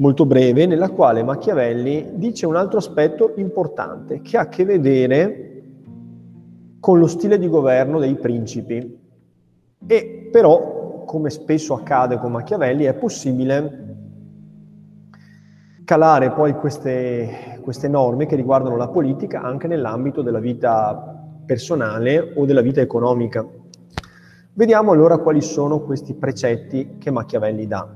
molto breve, nella quale Machiavelli dice un altro aspetto importante che ha a che vedere con lo stile di governo dei principi. E però, come spesso accade con Machiavelli, è possibile calare poi queste, queste norme che riguardano la politica anche nell'ambito della vita personale o della vita economica. Vediamo allora quali sono questi precetti che Machiavelli dà.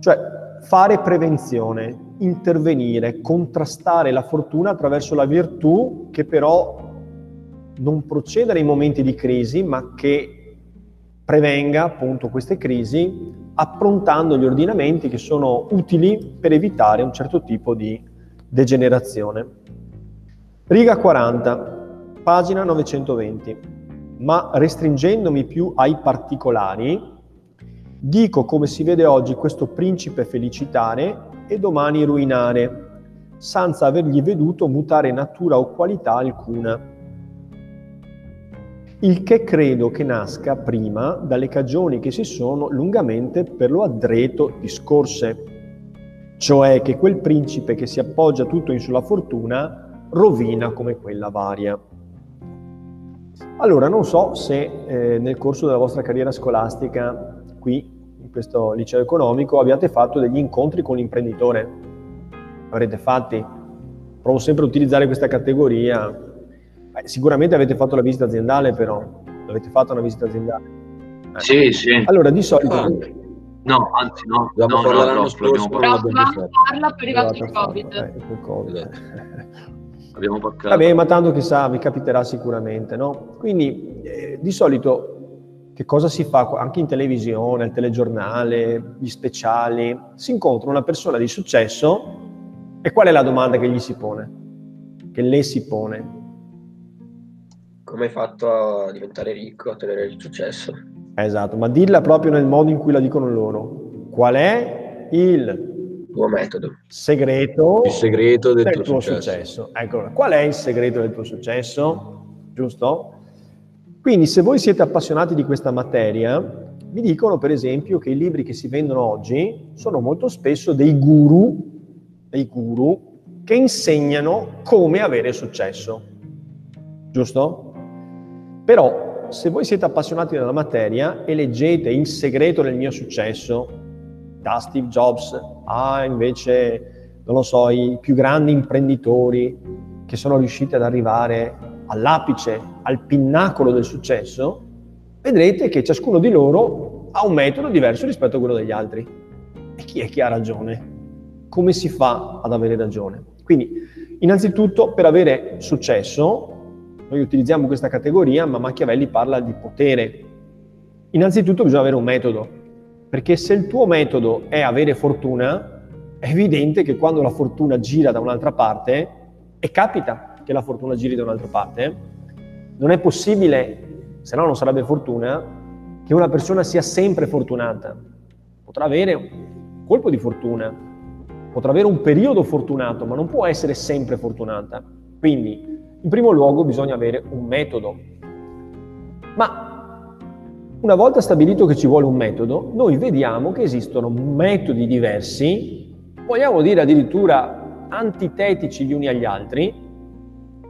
Cioè, fare prevenzione, intervenire, contrastare la fortuna attraverso la virtù che però non proceda nei momenti di crisi, ma che prevenga appunto queste crisi approntando gli ordinamenti che sono utili per evitare un certo tipo di degenerazione. Riga 40, pagina 920. Ma restringendomi più ai particolari, Dico come si vede oggi questo principe felicitare e domani ruinare, senza avergli veduto mutare natura o qualità alcuna. Il che credo che nasca prima dalle cagioni che si sono lungamente per lo addreto discorse, cioè che quel principe che si appoggia tutto in sulla fortuna rovina come quella varia. Allora, non so se eh, nel corso della vostra carriera scolastica qui in questo liceo economico abbiate fatto degli incontri con l'imprenditore. Avrete fatti? Provo sempre a utilizzare questa categoria. Beh, sicuramente avete fatto la visita aziendale però. Avete fatto una visita aziendale? Eh. Sì, sì. Allora, di solito... Ah. No, anzi no. Dobbiamo no, farla no, l'anno no, scorso, però abbiamo parla per arrivato il Covid. Eh, il COVID. Esatto. Abbiamo. Vabbè, ma tanto chissà, vi capiterà sicuramente, no? Quindi, eh, di solito che cosa si fa anche in televisione, al telegiornale, gli speciali, si incontra una persona di successo e qual è la domanda che gli si pone? Che lei si pone? Come hai fatto a diventare ricco, a tenere il successo? Esatto, ma dilla proprio nel modo in cui la dicono loro. Qual è il tuo metodo? Segreto, il segreto del, del tuo, tuo successo. successo. Ecco, qual è il segreto del tuo successo? Giusto? Quindi se voi siete appassionati di questa materia, vi dicono per esempio che i libri che si vendono oggi sono molto spesso dei guru, dei guru che insegnano come avere successo. Giusto? Però se voi siete appassionati della materia e leggete Il segreto del mio successo da Steve Jobs a invece, non lo so, i più grandi imprenditori che sono riusciti ad arrivare all'apice, al pinnacolo del successo, vedrete che ciascuno di loro ha un metodo diverso rispetto a quello degli altri. E chi è che ha ragione? Come si fa ad avere ragione? Quindi, innanzitutto, per avere successo, noi utilizziamo questa categoria, ma Machiavelli parla di potere. Innanzitutto bisogna avere un metodo, perché se il tuo metodo è avere fortuna, è evidente che quando la fortuna gira da un'altra parte, e capita che la fortuna giri da un'altra parte, non è possibile, se no non sarebbe fortuna, che una persona sia sempre fortunata. Potrà avere un colpo di fortuna, potrà avere un periodo fortunato, ma non può essere sempre fortunata. Quindi, in primo luogo, bisogna avere un metodo. Ma una volta stabilito che ci vuole un metodo, noi vediamo che esistono metodi diversi, vogliamo dire addirittura antitetici gli uni agli altri,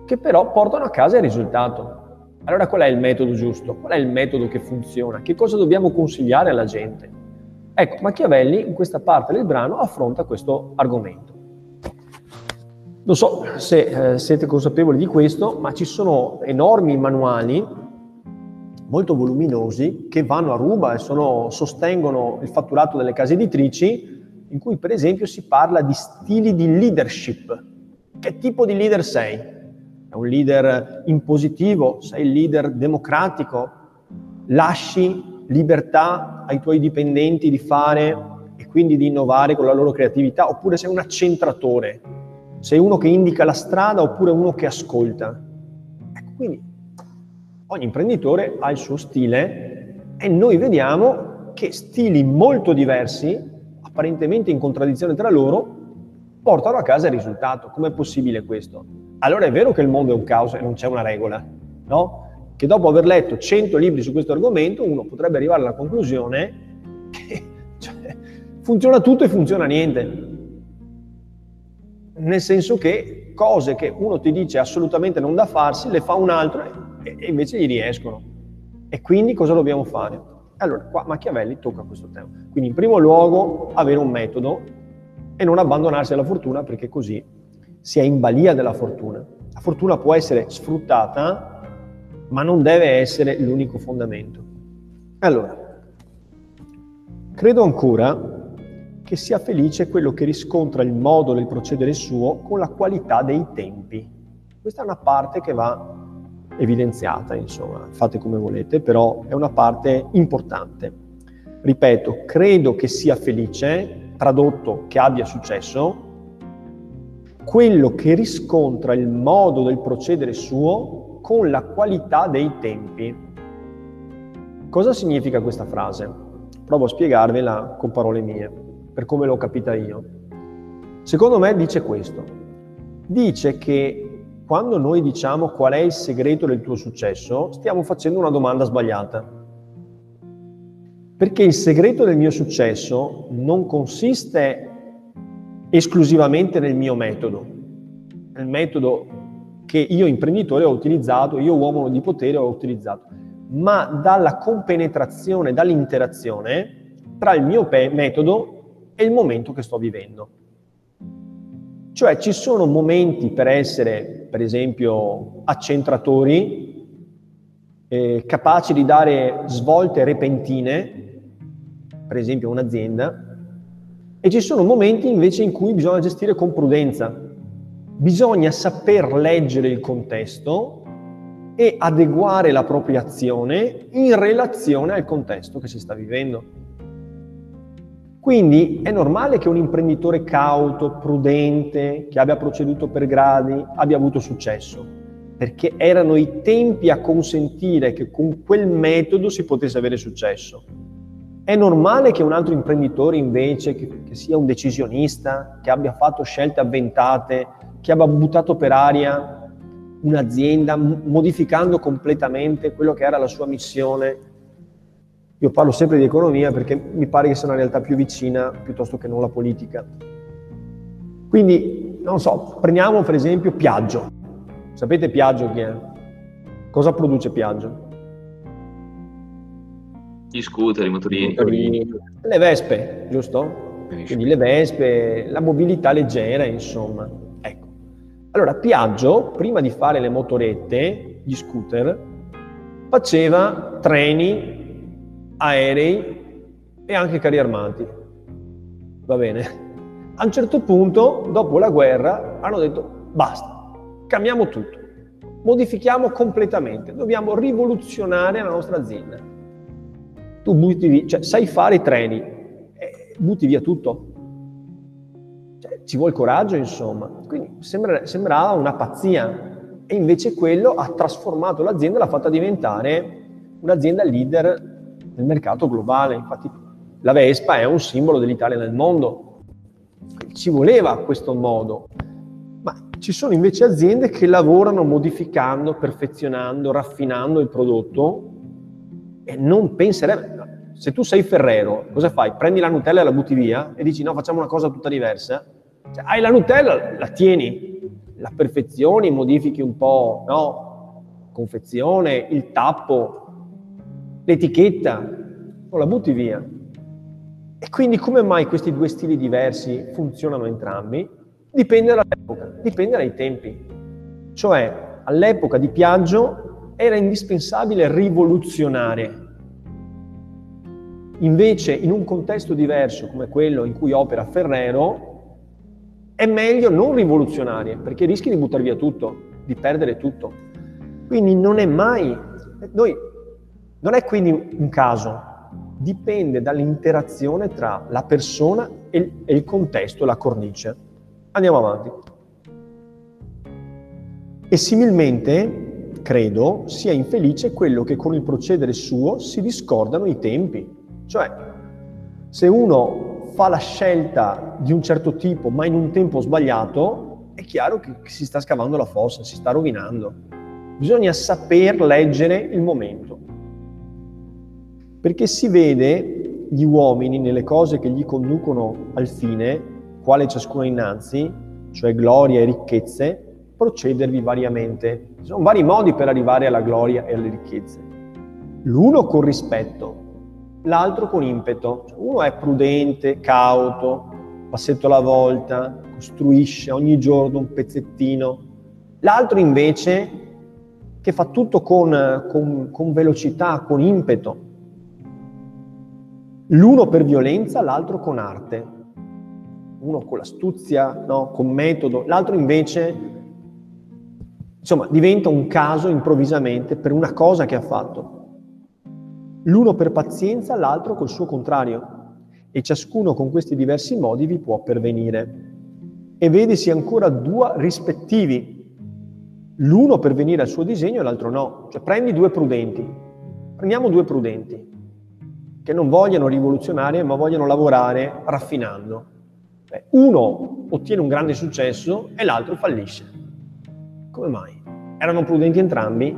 che però portano a casa il risultato. Allora qual è il metodo giusto? Qual è il metodo che funziona? Che cosa dobbiamo consigliare alla gente? Ecco, Machiavelli in questa parte del brano affronta questo argomento. Non so se eh, siete consapevoli di questo, ma ci sono enormi manuali molto voluminosi che vanno a ruba e sono, sostengono il fatturato delle case editrici, in cui per esempio si parla di stili di leadership. Che tipo di leader sei? È un leader impositivo, sei il leader democratico, lasci libertà ai tuoi dipendenti di fare e quindi di innovare con la loro creatività, oppure sei un accentratore, sei uno che indica la strada oppure uno che ascolta. Ecco, quindi ogni imprenditore ha il suo stile e noi vediamo che stili molto diversi, apparentemente in contraddizione tra loro, portano a casa il risultato. Com'è possibile questo? Allora è vero che il mondo è un caos e non c'è una regola, no? Che dopo aver letto 100 libri su questo argomento uno potrebbe arrivare alla conclusione che cioè, funziona tutto e funziona niente. nel senso che cose che uno ti dice assolutamente non da farsi, le fa un altro e, e invece gli riescono. E quindi cosa dobbiamo fare? Allora, qua Machiavelli tocca questo tema. Quindi in primo luogo avere un metodo e non abbandonarsi alla fortuna perché così si è in balia della fortuna. La fortuna può essere sfruttata, ma non deve essere l'unico fondamento. Allora, credo ancora che sia felice quello che riscontra il modo del procedere suo con la qualità dei tempi. Questa è una parte che va evidenziata, insomma, fate come volete, però è una parte importante. Ripeto, credo che sia felice, tradotto che abbia successo, quello che riscontra il modo del procedere suo con la qualità dei tempi. Cosa significa questa frase? Provo a spiegarvela con parole mie, per come l'ho capita io. Secondo me dice questo. Dice che quando noi diciamo qual è il segreto del tuo successo, stiamo facendo una domanda sbagliata. Perché il segreto del mio successo non consiste esclusivamente nel mio metodo, nel metodo che io imprenditore ho utilizzato, io uomo di potere ho utilizzato, ma dalla compenetrazione, dall'interazione tra il mio metodo e il momento che sto vivendo. Cioè ci sono momenti per essere, per esempio, accentratori, eh, capaci di dare svolte repentine, per esempio un'azienda, e ci sono momenti invece in cui bisogna gestire con prudenza. Bisogna saper leggere il contesto e adeguare la propria azione in relazione al contesto che si sta vivendo. Quindi è normale che un imprenditore cauto, prudente, che abbia proceduto per gradi, abbia avuto successo, perché erano i tempi a consentire che con quel metodo si potesse avere successo. È normale che un altro imprenditore invece, che, che sia un decisionista, che abbia fatto scelte avventate, che abbia buttato per aria un'azienda, modificando completamente quello che era la sua missione, io parlo sempre di economia perché mi pare che sia una realtà più vicina piuttosto che non la politica. Quindi, non so, prendiamo per esempio Piaggio. Sapete Piaggio chi è? Cosa produce Piaggio? Gli scooter, i motorini. Le vespe, giusto? Quindi le vespe, la mobilità leggera, insomma. Ecco. Allora, Piaggio, prima di fare le motorette, gli scooter, faceva treni aerei e anche carri armati. Va bene? A un certo punto, dopo la guerra, hanno detto basta, cambiamo tutto, modifichiamo completamente, dobbiamo rivoluzionare la nostra azienda. Tu butti via, cioè sai fare i treni, eh, butti via tutto. Cioè, ci vuole coraggio, insomma. Quindi sembra, sembrava una pazzia. E invece quello ha trasformato l'azienda e l'ha fatta diventare un'azienda leader nel mercato globale. Infatti la Vespa è un simbolo dell'Italia nel mondo. Ci voleva questo modo, ma ci sono invece aziende che lavorano modificando, perfezionando, raffinando il prodotto e non penserebbe. Se tu sei Ferrero, cosa fai? Prendi la Nutella e la butti via e dici no, facciamo una cosa tutta diversa? Cioè, hai la Nutella, la tieni, la perfezioni, modifichi un po', no? Confezione, il tappo, l'etichetta, non la butti via. E quindi come mai questi due stili diversi funzionano entrambi? Dipende dall'epoca, dipende dai tempi. Cioè, all'epoca di Piaggio era indispensabile rivoluzionare. Invece, in un contesto diverso come quello in cui opera Ferrero, è meglio non rivoluzionare, perché rischi di buttare via tutto, di perdere tutto. Quindi non è mai... Noi non è quindi un caso, dipende dall'interazione tra la persona e il contesto, la cornice. Andiamo avanti. E similmente, credo, sia infelice quello che con il procedere suo si discordano i tempi. Cioè, se uno fa la scelta di un certo tipo ma in un tempo sbagliato, è chiaro che si sta scavando la fossa, si sta rovinando. Bisogna saper leggere il momento perché si vede gli uomini nelle cose che gli conducono al fine, quale ciascuno innanzi, cioè gloria e ricchezze, procedervi variamente. Ci sono vari modi per arrivare alla gloria e alle ricchezze. L'uno con rispetto, l'altro con impeto. Cioè, uno è prudente, cauto, passetto alla volta, costruisce ogni giorno un pezzettino. L'altro invece che fa tutto con, con, con velocità, con impeto. L'uno per violenza, l'altro con arte. Uno con l'astuzia, no? con metodo, l'altro invece, insomma, diventa un caso improvvisamente per una cosa che ha fatto. L'uno per pazienza, l'altro col suo contrario. E ciascuno con questi diversi modi vi può pervenire. E vedesi ancora due rispettivi, l'uno per venire al suo disegno e l'altro no. Cioè prendi due prudenti. Prendiamo due prudenti che non vogliono rivoluzionare ma vogliono lavorare raffinando. Beh, uno ottiene un grande successo e l'altro fallisce. Come mai? Erano prudenti entrambi?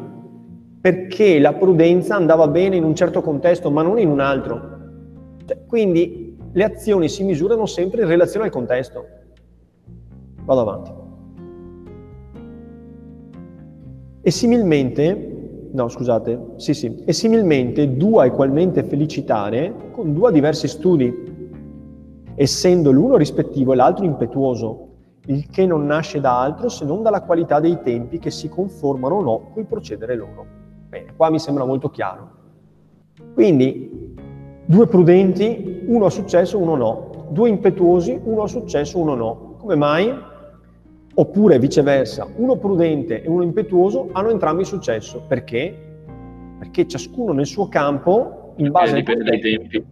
Perché la prudenza andava bene in un certo contesto ma non in un altro. Cioè, quindi le azioni si misurano sempre in relazione al contesto. Vado avanti. E similmente no scusate, sì sì, e similmente dua equalmente felicitare con due diversi studi, essendo l'uno rispettivo e l'altro impetuoso, il che non nasce da altro se non dalla qualità dei tempi che si conformano o no col procedere loro. Bene, qua mi sembra molto chiaro. Quindi, due prudenti, uno ha successo, uno no. Due impetuosi, uno ha successo, uno no. Come mai? Oppure viceversa, uno prudente e uno impetuoso hanno entrambi successo. Perché? Perché ciascuno nel suo campo, in base... Eh, dipende dai tempi.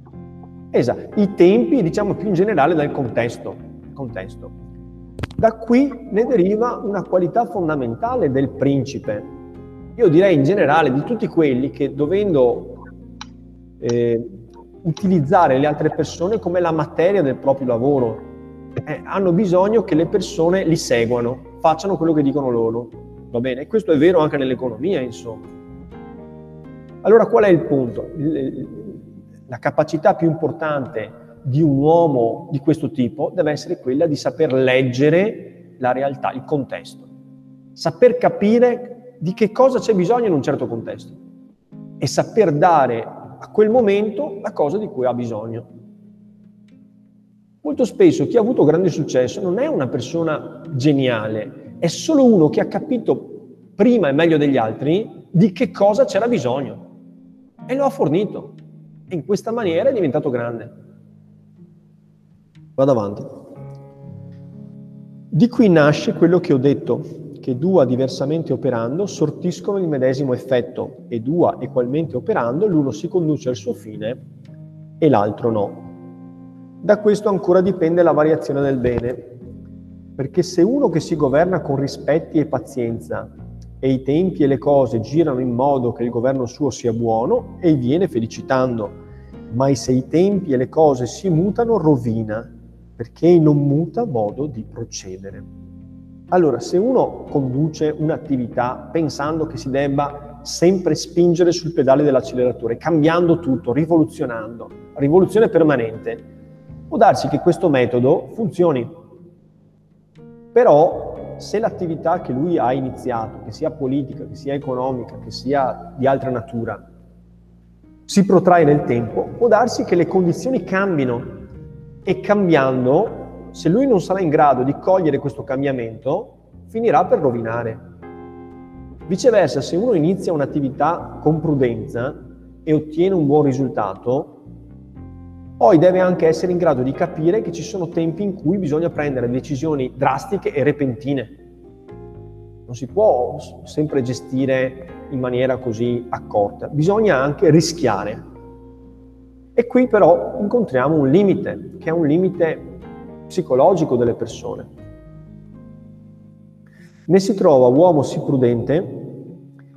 Esatto, i tempi diciamo più in generale dal contesto. contesto. Da qui ne deriva una qualità fondamentale del principe. Io direi in generale di tutti quelli che dovendo eh, utilizzare le altre persone come la materia del proprio lavoro, eh, hanno bisogno che le persone li seguano, facciano quello che dicono loro. Va bene? Questo è vero anche nell'economia, insomma. Allora qual è il punto? La capacità più importante di un uomo di questo tipo deve essere quella di saper leggere la realtà, il contesto, saper capire di che cosa c'è bisogno in un certo contesto e saper dare a quel momento la cosa di cui ha bisogno. Molto spesso chi ha avuto grande successo non è una persona geniale, è solo uno che ha capito prima e meglio degli altri di che cosa c'era bisogno e lo ha fornito. E in questa maniera è diventato grande. Vado avanti. Di qui nasce quello che ho detto, che due diversamente operando sortiscono il medesimo effetto e due equalmente operando l'uno si conduce al suo fine e l'altro no. Da questo ancora dipende la variazione del bene, perché se uno che si governa con rispetti e pazienza e i tempi e le cose girano in modo che il governo suo sia buono, e viene felicitando, ma se i tempi e le cose si mutano, rovina, perché non muta modo di procedere. Allora, se uno conduce un'attività pensando che si debba sempre spingere sul pedale dell'acceleratore, cambiando tutto, rivoluzionando, rivoluzione permanente, Può darsi che questo metodo funzioni, però se l'attività che lui ha iniziato, che sia politica, che sia economica, che sia di altra natura, si protrae nel tempo, può darsi che le condizioni cambino e cambiando, se lui non sarà in grado di cogliere questo cambiamento, finirà per rovinare. Viceversa, se uno inizia un'attività con prudenza e ottiene un buon risultato, poi deve anche essere in grado di capire che ci sono tempi in cui bisogna prendere decisioni drastiche e repentine. Non si può sempre gestire in maniera così accorta, bisogna anche rischiare. E qui però incontriamo un limite, che è un limite psicologico delle persone. Ne si trova uomo sì prudente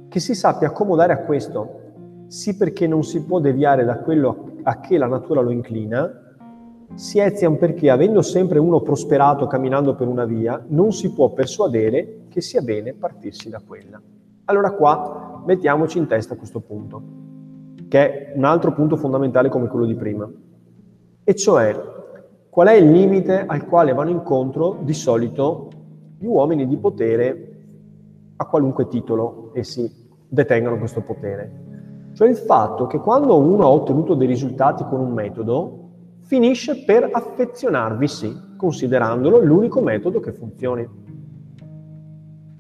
che si sappia accomodare a questo, sì perché non si può deviare da quello a che la natura lo inclina, si ezian perché, avendo sempre uno prosperato camminando per una via, non si può persuadere che sia bene partirsi da quella. Allora qua mettiamoci in testa questo punto, che è un altro punto fondamentale come quello di prima, e cioè qual è il limite al quale vanno incontro di solito gli uomini di potere a qualunque titolo essi detengano questo potere. Cioè il fatto che quando uno ha ottenuto dei risultati con un metodo, finisce per affezionarvisi, considerandolo l'unico metodo che funzioni.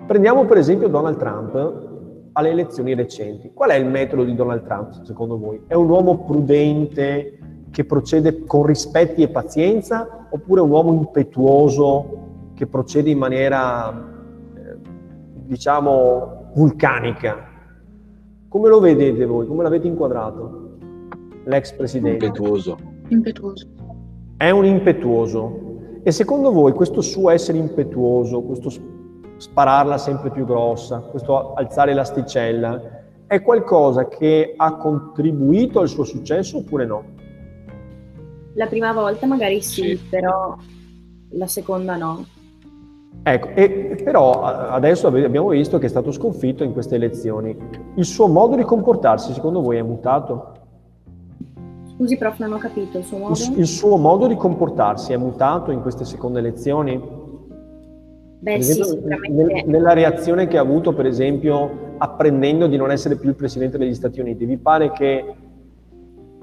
Prendiamo per esempio Donald Trump alle elezioni recenti. Qual è il metodo di Donald Trump, secondo voi? È un uomo prudente che procede con rispetti e pazienza oppure un uomo impetuoso che procede in maniera, eh, diciamo, vulcanica? Come lo vedete voi? Come l'avete inquadrato? L'ex presidente. Impetuoso. Impetuoso. È un impetuoso. E secondo voi questo suo essere impetuoso, questo spararla sempre più grossa, questo alzare l'asticella, è qualcosa che ha contribuito al suo successo oppure no? La prima volta magari sì, sì. però la seconda no. Ecco, e, però adesso abbiamo visto che è stato sconfitto in queste elezioni. Il suo modo di comportarsi, secondo voi, è mutato? Scusi, prof, non ho capito. Il suo modo, il, il suo modo di comportarsi è mutato in queste seconde elezioni? Beh, esempio, sì, nel, nella reazione che ha avuto, per esempio, apprendendo di non essere più il presidente degli Stati Uniti, vi pare che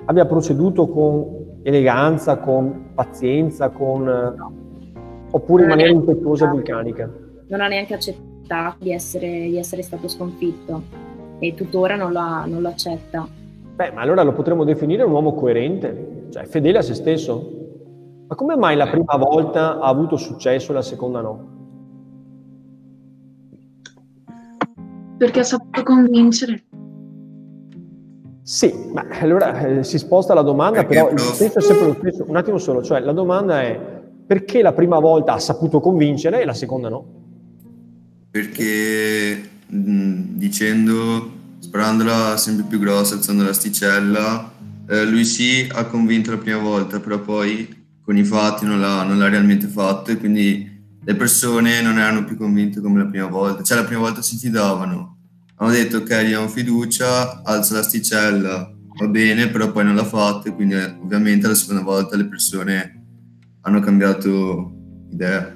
abbia proceduto con eleganza, con pazienza, con... No Oppure in maniera impetuosa e vulcanica. Non ha neanche accettato di essere, di essere stato sconfitto e tuttora non lo, non lo, accetta. Beh, ma allora lo potremmo definire un uomo coerente, cioè fedele a se stesso. Ma come mai la prima volta ha avuto successo e la seconda no? Perché ha saputo convincere. Sì, ma allora eh, si sposta la domanda, Perché però il senso è sempre lo stesso. Un attimo solo, cioè la domanda è perché la prima volta ha saputo convincere e la seconda no? Perché mh, dicendo, sparandola sempre più grossa, alzando l'asticella, eh, lui sì ha convinto la prima volta, però poi con i fatti non l'ha, non l'ha realmente fatto e quindi le persone non erano più convinte come la prima volta, cioè la prima volta si fidavano. Hanno detto ok, diamo fiducia, alza l'asticella, va bene, però poi non l'ha fatto e quindi ovviamente la seconda volta le persone hanno cambiato idea.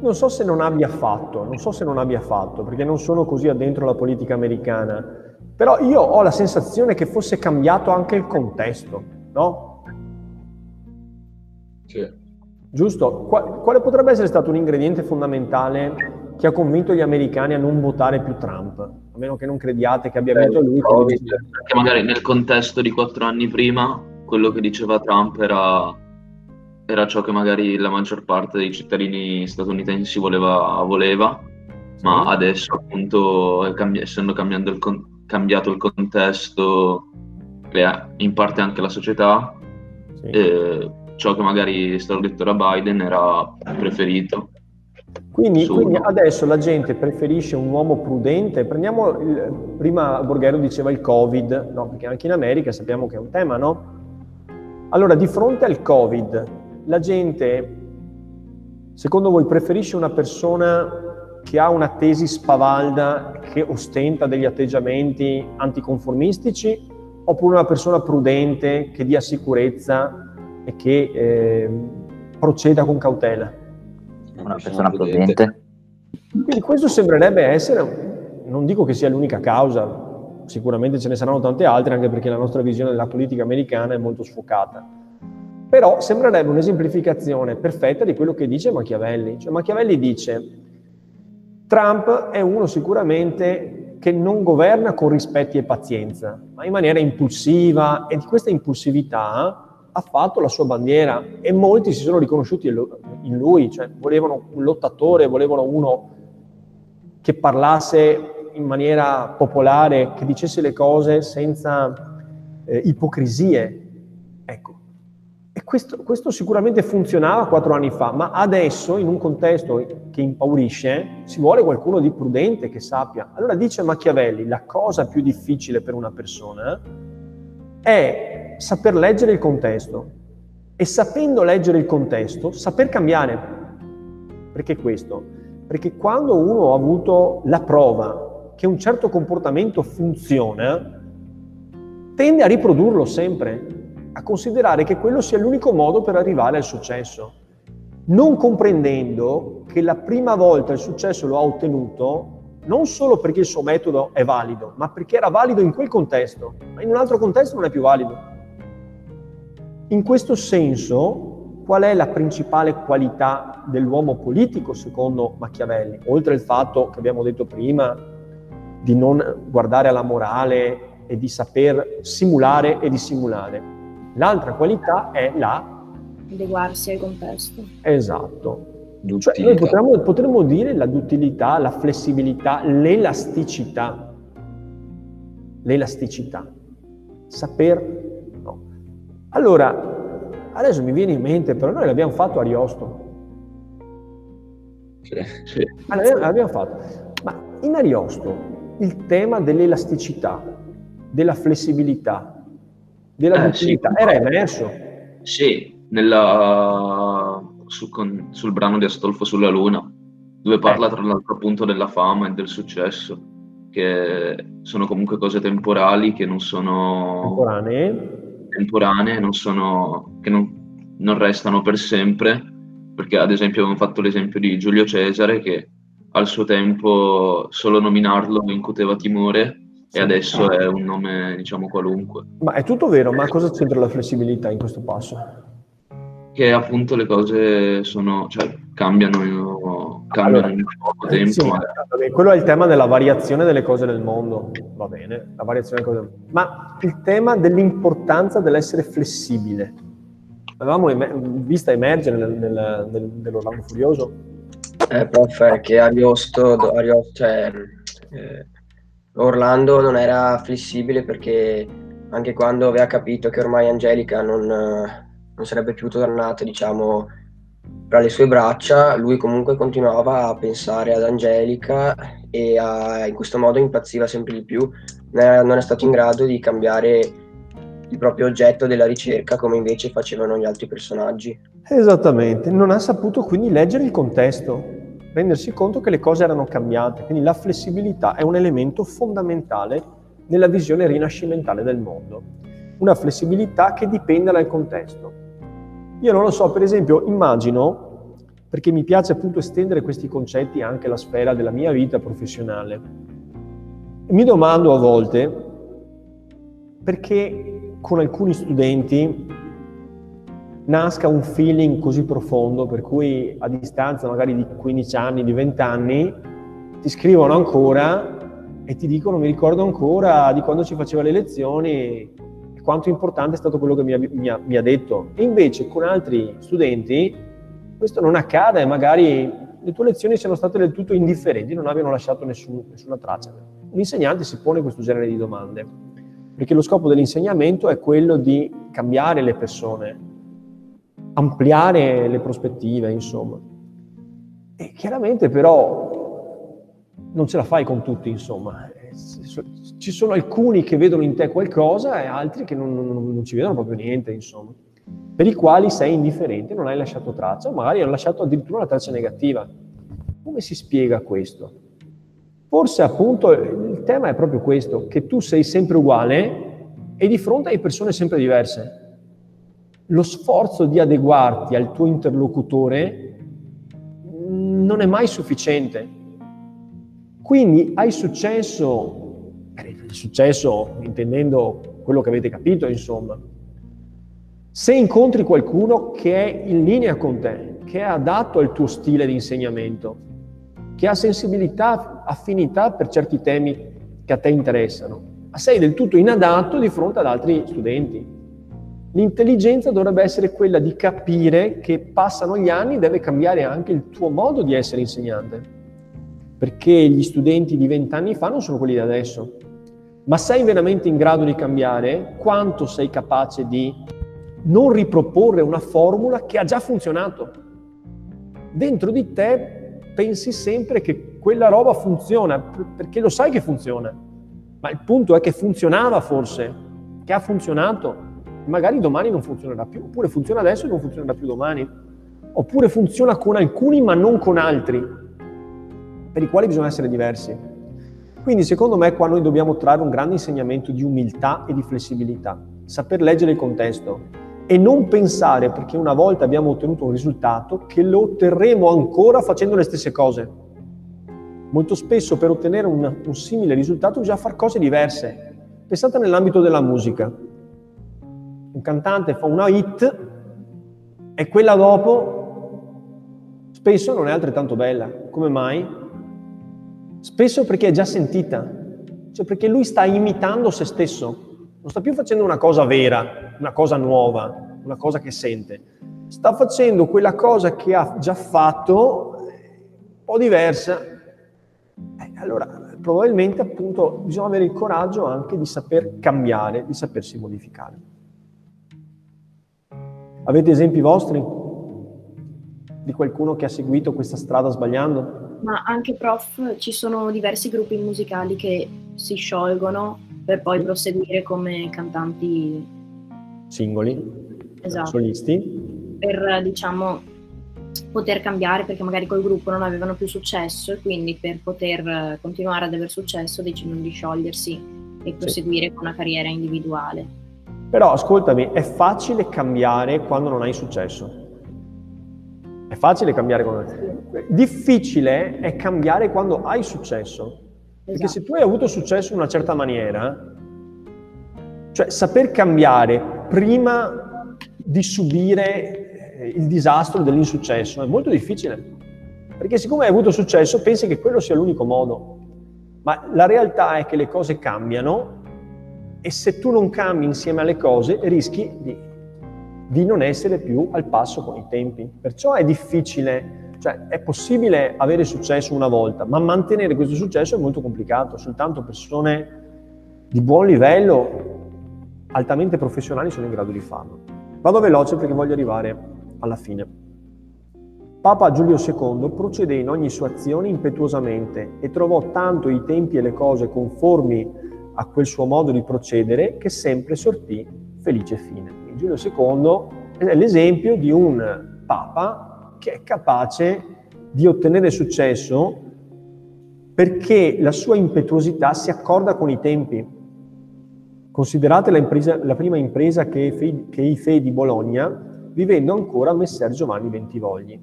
Non so se non abbia fatto, non so se non abbia fatto, perché non sono così addentro la politica americana, però io ho la sensazione che fosse cambiato anche il contesto, no? Sì. Giusto? Quale potrebbe essere stato un ingrediente fondamentale che ha convinto gli americani a non votare più Trump? A meno che non crediate che abbia vinto lui. Perché magari nel contesto di quattro anni prima, quello che diceva Trump era era ciò che magari la maggior parte dei cittadini statunitensi voleva, voleva ma adesso appunto cambi- essendo il con- cambiato il contesto e in parte anche la società, sì. eh, ciò che magari è stato detto da Biden era preferito. Quindi, quindi, adesso la gente preferisce un uomo prudente. Prendiamo il, prima Borghero diceva il Covid, no? perché anche in America sappiamo che è un tema, no? Allora, di fronte al Covid, la gente, secondo voi, preferisce una persona che ha una tesi spavalda, che ostenta degli atteggiamenti anticonformistici, oppure una persona prudente che dia sicurezza e che eh, proceda con cautela? Una persona prudente. Quindi questo sembrerebbe essere, non dico che sia l'unica causa, sicuramente ce ne saranno tante altre, anche perché la nostra visione della politica americana è molto sfocata però sembrerebbe un'esemplificazione perfetta di quello che dice Machiavelli. Cioè Machiavelli dice Trump è uno sicuramente che non governa con rispetti e pazienza, ma in maniera impulsiva e di questa impulsività ha fatto la sua bandiera e molti si sono riconosciuti in lui, cioè volevano un lottatore, volevano uno che parlasse in maniera popolare, che dicesse le cose senza eh, ipocrisie. Ecco, e questo, questo, sicuramente funzionava quattro anni fa, ma adesso, in un contesto che impaurisce, si vuole qualcuno di prudente che sappia. Allora dice Machiavelli, la cosa più difficile per una persona saper leggere il contesto e sapendo leggere il contesto, saper cambiare. Perché questo? Perché quando uno ha avuto la prova che un certo comportamento funziona, tende a riprodurlo sempre a considerare che quello sia l'unico modo per arrivare al successo, non comprendendo che la prima volta il successo lo ha ottenuto non solo perché il suo metodo è valido, ma perché era valido in quel contesto, ma in un altro contesto non è più valido. In questo senso, qual è la principale qualità dell'uomo politico secondo Machiavelli? Oltre al fatto che abbiamo detto prima di non guardare alla morale e di saper simulare e dissimulare. L'altra qualità è la... Adeguarsi al contesto. Esatto. Cioè, noi potremmo, potremmo dire la duttilità, la flessibilità, l'elasticità. L'elasticità. Saper... Allora, adesso mi viene in mente, però noi l'abbiamo fatto a Ariosto. Sì, sì. Allora, l'abbiamo fatto. Ma in Ariosto il tema dell'elasticità, della flessibilità, della Eh, duttilità sì. era emerso. Sì, nella- su- con- sul brano di Astolfo sulla Luna, dove parla Eh. tra l'altro appunto della fama e del successo, che sono comunque cose temporali, che non sono Contemporanee. Temporanee, non sono, che non, non restano per sempre, perché ad esempio abbiamo fatto l'esempio di Giulio Cesare, che al suo tempo solo nominarlo incuteva timore, Sì. e adesso è un nome, diciamo, qualunque. Ma è tutto vero, ma cosa c'entra la flessibilità in questo passo? Che appunto le cose sono, cioè, cambiano, cambiano Allora, in poco eh, tempo. sì, ma- vabbè, quello è il tema della variazione delle cose nel mondo, va bene, la variazione delle cose nel mondo. Ma il tema dell'importanza dell'essere flessibile, l'avevamo em- vista emergere nel, nel, nel- nell'Orlando Furioso? Eh, prof, è che Ariosto, Ariosto cioè, eh, Orlando non era flessibile perché anche quando aveva capito che ormai Angelica non, eh, non sarebbe più tornata, diciamo, tra le sue braccia, lui comunque continuava a pensare ad Angelica e a- in questo modo impazziva sempre di più. Non è stato in grado di cambiare il proprio oggetto della ricerca come invece facevano gli altri personaggi. Esattamente, non ha saputo quindi leggere il contesto, rendersi conto che le cose erano cambiate, quindi la flessibilità è un elemento fondamentale nella visione rinascimentale del mondo, una flessibilità che dipende dal contesto. Io non lo so, per esempio, immagino, perché mi piace appunto estendere questi concetti anche alla sfera della mia vita professionale, mi domando a volte perché con alcuni studenti nasca un feeling così profondo per cui a distanza magari di 15 anni, di 20 anni, ti scrivono ancora e ti dicono mi ricordo ancora di quando ci faceva le lezioni quanto importante è stato quello che mi ha, mi ha- mi ha detto. E invece con altri studenti questo non accade e magari le tue lezioni siano state del tutto indifferenti, non abbiano lasciato nessun- nessuna traccia. Un insegnante si pone questo genere di domande, perché lo scopo dell'insegnamento è quello di cambiare le persone, ampliare le prospettive, insomma. E chiaramente però non ce la fai con tutti, insomma. Ci sono alcuni che vedono in te qualcosa e altri che non, non- non ci vedono proprio niente, insomma. Per i quali sei indifferente, non hai lasciato traccia, magari hai lasciato addirittura una traccia negativa. Come si spiega questo? Forse appunto il tema è proprio questo, che tu sei sempre uguale e di fronte hai persone sempre diverse lo sforzo di adeguarti al tuo interlocutore non è mai sufficiente. Quindi hai successo, successo intendendo quello che avete capito, insomma, se incontri qualcuno che è in linea con te, che è adatto al tuo stile di insegnamento, che ha sensibilità, affinità per certi temi che a te interessano, ma sei del tutto inadatto di fronte ad altri studenti. L'intelligenza dovrebbe essere quella di capire che passano gli anni, deve cambiare anche il tuo modo di essere insegnante, perché gli studenti di vent'anni fa non sono quelli di adesso. Ma sei veramente in grado di cambiare? Quanto sei capace di non riproporre una formula che ha già funzionato? Dentro di te pensi sempre che quella roba funziona, perché lo sai che funziona, ma il punto è che funzionava forse, che ha funzionato magari domani non funzionerà più, oppure funziona adesso e non funzionerà più domani, oppure funziona con alcuni ma non con altri, per i quali bisogna essere diversi. Quindi secondo me qua noi dobbiamo trarre un grande insegnamento di umiltà e di flessibilità. saper leggere il contesto e non pensare, perché una volta abbiamo ottenuto un risultato, che lo otterremo ancora facendo le stesse cose. Molto spesso per ottenere un, un simile risultato bisogna fare cose diverse. Pensate nell'ambito della musica. Un cantante fa una hit e quella dopo spesso non è altrettanto bella. Come mai? Spesso perché è già sentita, cioè perché lui sta imitando se stesso non sta più facendo una cosa vera, una cosa nuova, una cosa che sente, sta facendo quella cosa che ha già fatto un po' diversa. Eh, allora, probabilmente appunto bisogna avere il coraggio anche di saper cambiare, di sapersi modificare. Avete esempi vostri di qualcuno che ha seguito questa strada sbagliando? Ma anche prof, ci sono diversi gruppi musicali che si sciolgono per poi proseguire come cantanti singoli, esatto. solisti. Per diciamo poter cambiare perché magari col gruppo non avevano più successo e quindi per poter continuare ad aver successo decidono di sciogliersi e proseguire sì. con una carriera individuale. Però ascoltami, è facile cambiare quando non hai successo. Facile cambiare quando... Difficile è cambiare quando hai successo. Perché se tu hai avuto successo in una certa maniera, cioè saper cambiare prima di subire eh, il disastro dell'insuccesso è molto difficile. Perché siccome hai avuto successo pensi che quello sia l'unico modo. Ma la realtà è che le cose cambiano e se tu non cambi insieme alle cose rischi di, di non essere più al passo con i tempi. Perciò è difficile cioè è possibile avere successo una volta, ma mantenere questo successo è molto complicato, soltanto persone di buon livello, altamente professionali, sono in grado di farlo. Vado veloce perché voglio arrivare alla fine. Papa Giulio II procedé in ogni sua azione impetuosamente e trovò tanto i tempi e le cose conformi a quel suo modo di procedere che sempre sortì felice fine. Giulio II è l'esempio di un papa che è capace di ottenere successo perché la sua impetuosità si accorda con i tempi. Considerate la, impresa, la prima impresa che, che i Fei di Bologna, vivendo ancora Messer Giovanni Bentivogli.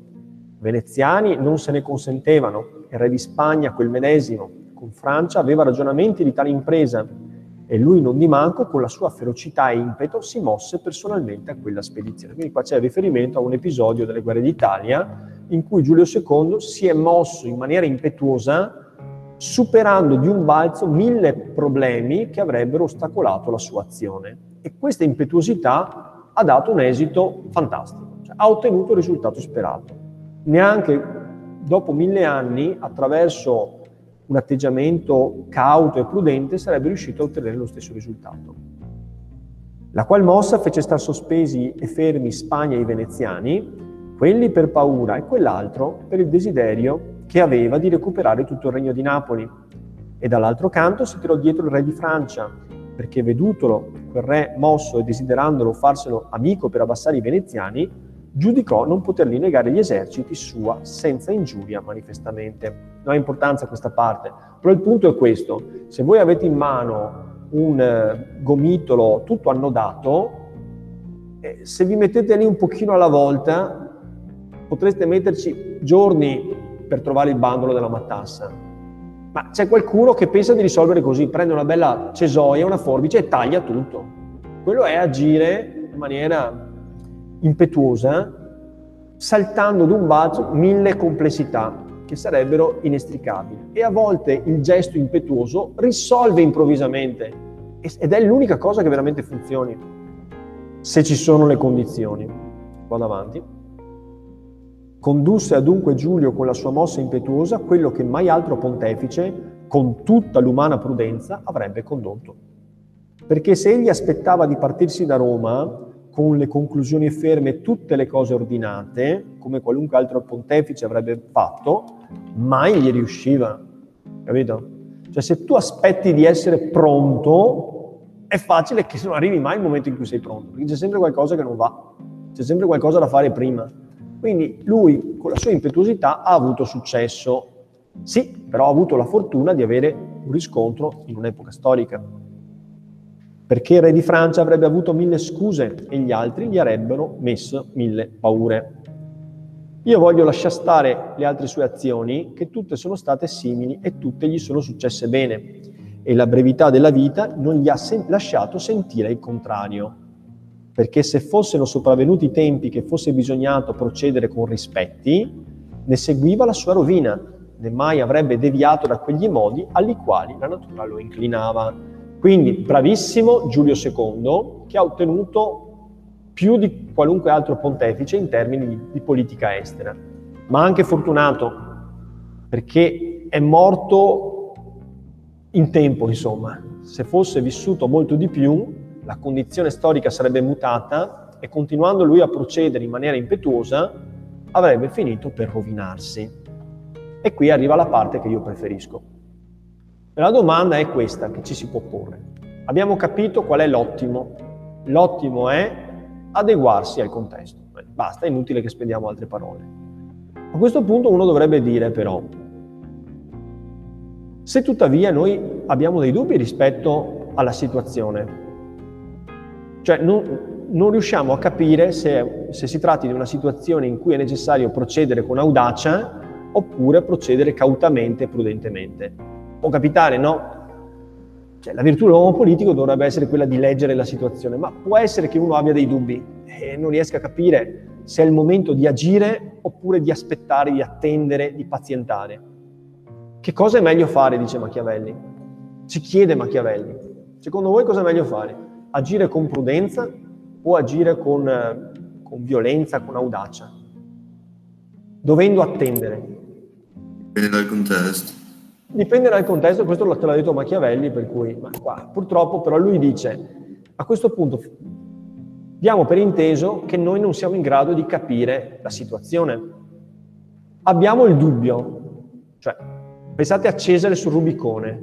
Veneziani non se ne consentevano, il re di Spagna, quel medesimo, con Francia aveva ragionamenti di tale impresa e lui non di manco con la sua ferocità e impeto si mosse personalmente a quella spedizione. Quindi qua c'è riferimento a un episodio delle guerre d'Italia in cui Giulio II si è mosso in maniera impetuosa superando di un balzo mille problemi che avrebbero ostacolato la sua azione. E questa impetuosità ha dato un esito fantastico, cioè, ha ottenuto il risultato sperato. Neanche dopo mille anni, attraverso un atteggiamento cauto e prudente sarebbe riuscito a ottenere lo stesso risultato. La qual mossa fece star sospesi e fermi Spagna e i veneziani, quelli per paura e quell'altro per il desiderio che aveva di recuperare tutto il regno di Napoli. E dall'altro canto si tirò dietro il re di Francia, perché vedutolo quel re mosso e desiderandolo farselo amico per abbassare i veneziani, giudicò non poterli negare gli eserciti sua senza ingiuria manifestamente. Non ha importanza questa parte, però il punto è questo, se voi avete in mano un eh, gomitolo tutto annodato, eh, se vi mettete lì un pochino alla volta, potreste metterci giorni per trovare il bandolo della matassa. Ma c'è qualcuno che pensa di risolvere così, prende una bella cesoia, una forbice e taglia tutto. Quello è agire in maniera impetuosa, saltando d'un balzo mille complessità che sarebbero inestricabili. E a volte il gesto impetuoso risolve improvvisamente ed è l'unica cosa che veramente funzioni, se ci sono le condizioni. Vado avanti. Condusse adunque Giulio con la sua mossa impetuosa quello che mai altro pontefice, con tutta l'umana prudenza, avrebbe condotto. Perché se egli aspettava di partirsi da Roma, con le conclusioni ferme tutte le cose ordinate, come qualunque altro pontefice avrebbe fatto, mai gli riusciva. Capito? Cioè se tu aspetti di essere pronto, è facile che non arrivi mai il momento in cui sei pronto, perché c'è sempre qualcosa che non va, c'è sempre qualcosa da fare prima. Quindi lui, con la sua impetuosità, ha avuto successo. Sì, però ha avuto la fortuna di avere un riscontro in un'epoca storica. Perché il re di Francia avrebbe avuto mille scuse e gli altri gli avrebbero messo mille paure. Io voglio lasciare stare le altre sue azioni, che tutte sono state simili e tutte gli sono successe bene, e la brevità della vita non gli ha sen- lasciato sentire il contrario, perché se fossero sopravvenuti i tempi che fosse bisognato procedere con rispetti, ne seguiva la sua rovina, né mai avrebbe deviato da quegli modi agli quali la natura lo inclinava. Quindi bravissimo Giulio II che ha ottenuto più di qualunque altro pontefice in termini di, di politica estera, ma anche fortunato perché è morto in tempo, insomma. Se fosse vissuto molto di più, la condizione storica sarebbe mutata e continuando lui a procedere in maniera impetuosa, avrebbe finito per rovinarsi. E qui arriva la parte che io preferisco. La domanda è questa che ci si può porre. Abbiamo capito qual è l'ottimo. L'ottimo è adeguarsi al contesto. Basta, è inutile che spendiamo altre parole. A questo punto uno dovrebbe dire però, se tuttavia noi abbiamo dei dubbi rispetto alla situazione, cioè non, non riusciamo a capire se, se si tratti di una situazione in cui è necessario procedere con audacia oppure procedere cautamente e prudentemente. Può capitare, no? Cioè, la virtù dell'uomo politico dovrebbe essere quella di leggere la situazione, ma può essere che uno abbia dei dubbi e non riesca a capire se è il momento di agire oppure di aspettare, di attendere, di pazientare. Che cosa è meglio fare, dice Machiavelli? Ci chiede Machiavelli. Secondo voi cosa è meglio fare? Agire con prudenza o agire con, con violenza, con audacia? Dovendo attendere. Dipende dal contesto. Dipende dal contesto, questo te l'ha detto Machiavelli, per cui qua, purtroppo però lui dice, a questo punto diamo per inteso che noi non siamo in grado di capire la situazione. Abbiamo il dubbio, cioè pensate a Cesare sul Rubicone,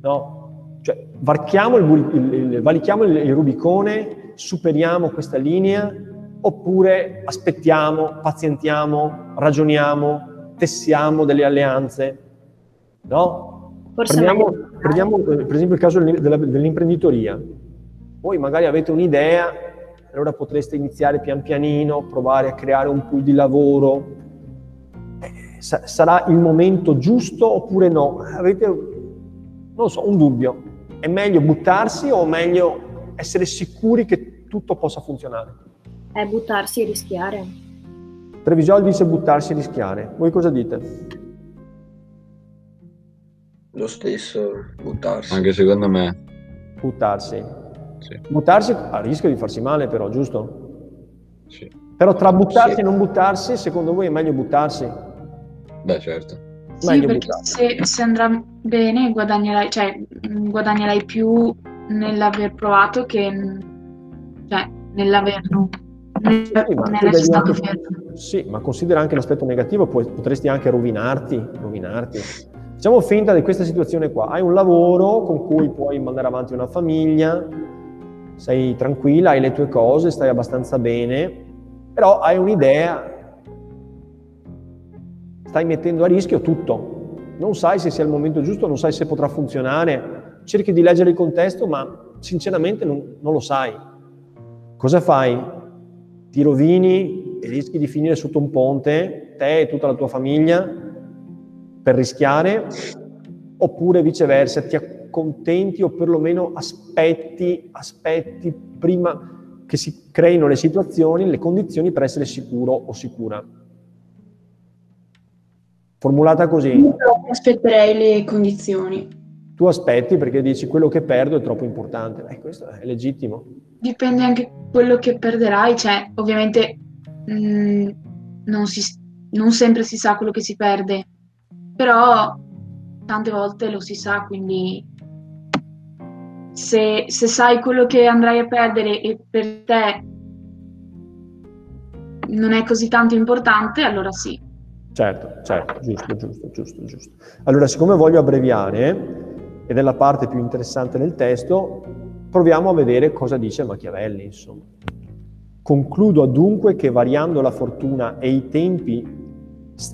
no? Cioè il, il, il, valichiamo il Rubicone, superiamo questa linea, oppure aspettiamo, pazientiamo, ragioniamo, tessiamo delle alleanze. No? Prendiamo, prendiamo, eh, per esempio il caso dell'imprenditoria. Voi magari avete un'idea, allora potreste iniziare pian pianino, provare a creare un pool di lavoro. Eh, sarà il momento giusto oppure no? Avete, non so, un dubbio. È meglio buttarsi o meglio essere sicuri che tutto possa funzionare? È buttarsi e rischiare. Trevisol dice buttarsi e rischiare. Voi cosa dite? Lo stesso, buttarsi. Anche secondo me. Buttarsi. Sì. Buttarsi a rischio di farsi male però, giusto? Sì. Però tra buttarsi Sì. e non buttarsi, secondo voi è meglio buttarsi? Beh, certo. Sì, Meglio perché buttarsi. se, se andrà bene guadagnerai, cioè, mh, guadagnerai più nell'aver provato che cioè, nell'averlo nel- Sì, ma anche-. Sì, ma considera anche l'aspetto negativo, potresti anche rovinarti, rovinarti. Facciamo finta di questa situazione qua. Hai un lavoro con cui puoi mandare avanti una famiglia, sei tranquilla, hai le tue cose, stai abbastanza bene, però hai un'idea, stai mettendo a rischio tutto. Non sai se sia il momento giusto, non sai se potrà funzionare, cerchi di leggere il contesto, ma sinceramente non, non lo sai. Cosa fai? Ti rovini e rischi di finire sotto un ponte, te e tutta la tua famiglia, per rischiare, oppure viceversa, ti accontenti o perlomeno aspetti, aspetti prima che si creino le situazioni, le condizioni per essere sicuro o sicura. Formulata così, Io aspetterei le condizioni. tu aspetti perché dici quello che perdo è troppo importante. Eh, questo è legittimo. Dipende anche quello che perderai, cioè ovviamente mh, non, si, non sempre si sa quello che si perde, però tante volte lo si sa, quindi se, se sai quello che andrai a perdere e per te non è così tanto importante, allora sì. Certo, certo, giusto, giusto, giusto, giusto. Allora, siccome voglio abbreviare, ed è la parte più interessante del testo, proviamo a vedere cosa dice Machiavelli, insomma. Concludo dunque che variando la fortuna e i tempi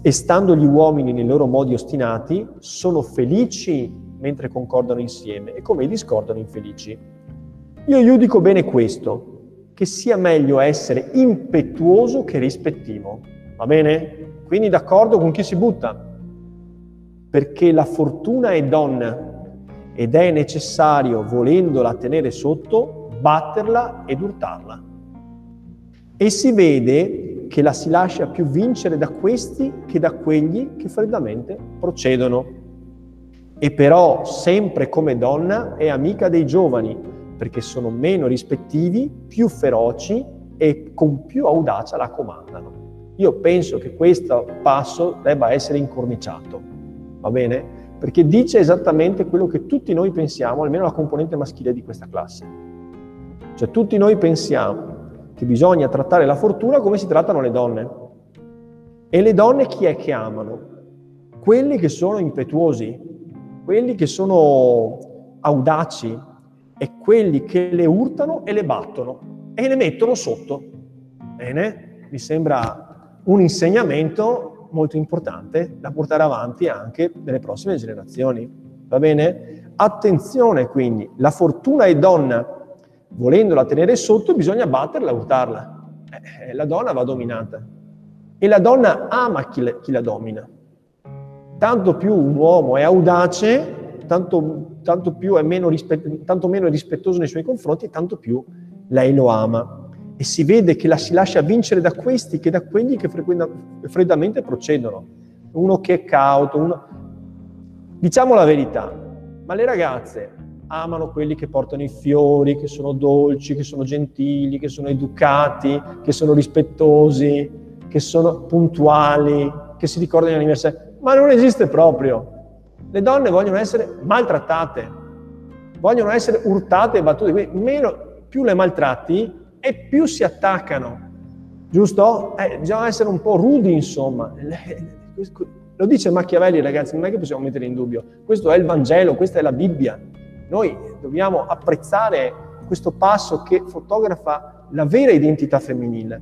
e stando gli uomini nei loro modi ostinati, sono felici mentre concordano insieme e come discordano infelici. Io giudico bene questo, che sia meglio essere impetuoso che rispettivo. Va bene? Quindi d'accordo con chi si butta? Perché la fortuna è donna ed è necessario, volendola tenere sotto, batterla ed urtarla. E si vede che la si lascia più vincere da questi che da quelli che freddamente procedono. E però, sempre come donna, è amica dei giovani, perché sono meno rispettivi, più feroci e con più audacia la comandano. Io penso che questo passo debba essere incorniciato, va bene? Perché dice esattamente quello che tutti noi pensiamo, almeno la componente maschile di questa classe. Cioè tutti noi pensiamo che bisogna trattare la fortuna come si trattano le donne. E le donne chi è che amano? Quelli che sono impetuosi, quelli che sono audaci e quelli che le urtano e le battono e le mettono sotto. Bene? Mi sembra un insegnamento molto importante da portare avanti anche nelle prossime generazioni. Va bene? Attenzione quindi, la fortuna è donna, volendola tenere sotto bisogna batterla, urtarla. Eh, la donna va dominata e la donna ama chi, le, chi la domina. Tanto più un uomo è audace, tanto, tanto, più è meno rispet- tanto meno è rispettoso nei suoi confronti, tanto più lei lo ama e si vede che la si lascia vincere da questi che da quelli che freddamente procedono. Uno che è cauto, uno... Diciamo la verità, ma le ragazze amano quelli che portano i fiori, che sono dolci, che sono gentili, che sono educati, che sono rispettosi, che sono puntuali, che si ricordano gli anniversari. Ma non esiste proprio. Le donne vogliono essere maltrattate, vogliono essere urtate e battute. Meno, più le maltratti, e più si attaccano, giusto? Eh, bisogna essere un po' rudi, insomma. Lo dice Machiavelli, ragazzi, non è che possiamo mettere in dubbio. Questo è il Vangelo, questa è la Bibbia. Noi dobbiamo apprezzare questo passo che fotografa la vera identità femminile.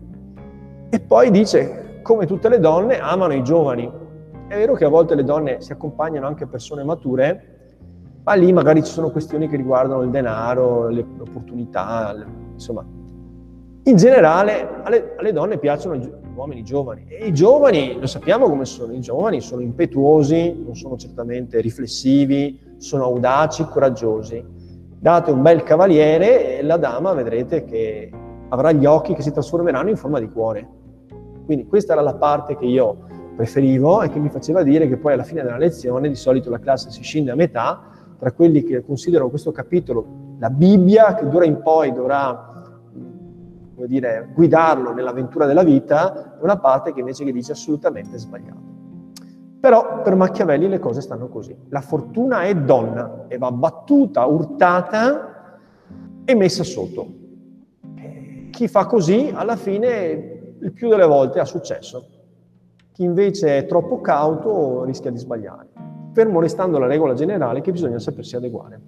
E poi dice, come tutte le donne, amano i giovani. È vero che a volte le donne si accompagnano anche a persone mature, ma lì magari ci sono questioni che riguardano il denaro, le opportunità, insomma, in generale alle, alle donne piacciono gli uomini giovani e i giovani, lo sappiamo come sono, i giovani sono impetuosi, non sono certamente riflessivi, sono audaci, coraggiosi. Date un bel cavaliere e la dama vedrete che avrà gli occhi che si trasformeranno in forma di cuore. Quindi questa era la parte che io preferivo e che mi faceva dire che poi alla fine della lezione di solito la classe si scende a metà tra quelli che considerano questo capitolo la Bibbia, che d'ora in poi dovrà dire, guidarlo nell'avventura della vita, e una parte che invece che dice assolutamente sbagliato. Però per Machiavelli le cose stanno così. La fortuna è donna e va battuta, urtata e messa sotto. Chi fa così, alla fine, il più delle volte ha successo. Chi invece è troppo cauto rischia di sbagliare. Fermo restando la regola generale che bisogna sapersi adeguare.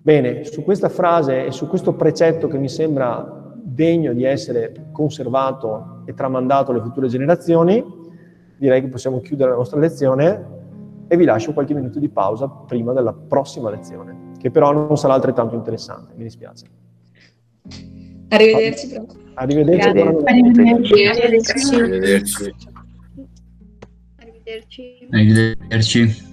Bene, su questa frase e su questo precetto che mi sembra degno di essere conservato e tramandato alle future generazioni, direi che possiamo chiudere la nostra lezione e vi lascio qualche minuto di pausa prima della prossima lezione, che però non sarà altrettanto interessante, mi dispiace. Arrivederci. Arrivederci. Arrivederci. Arrivederci. Arrivederci. Arrivederci.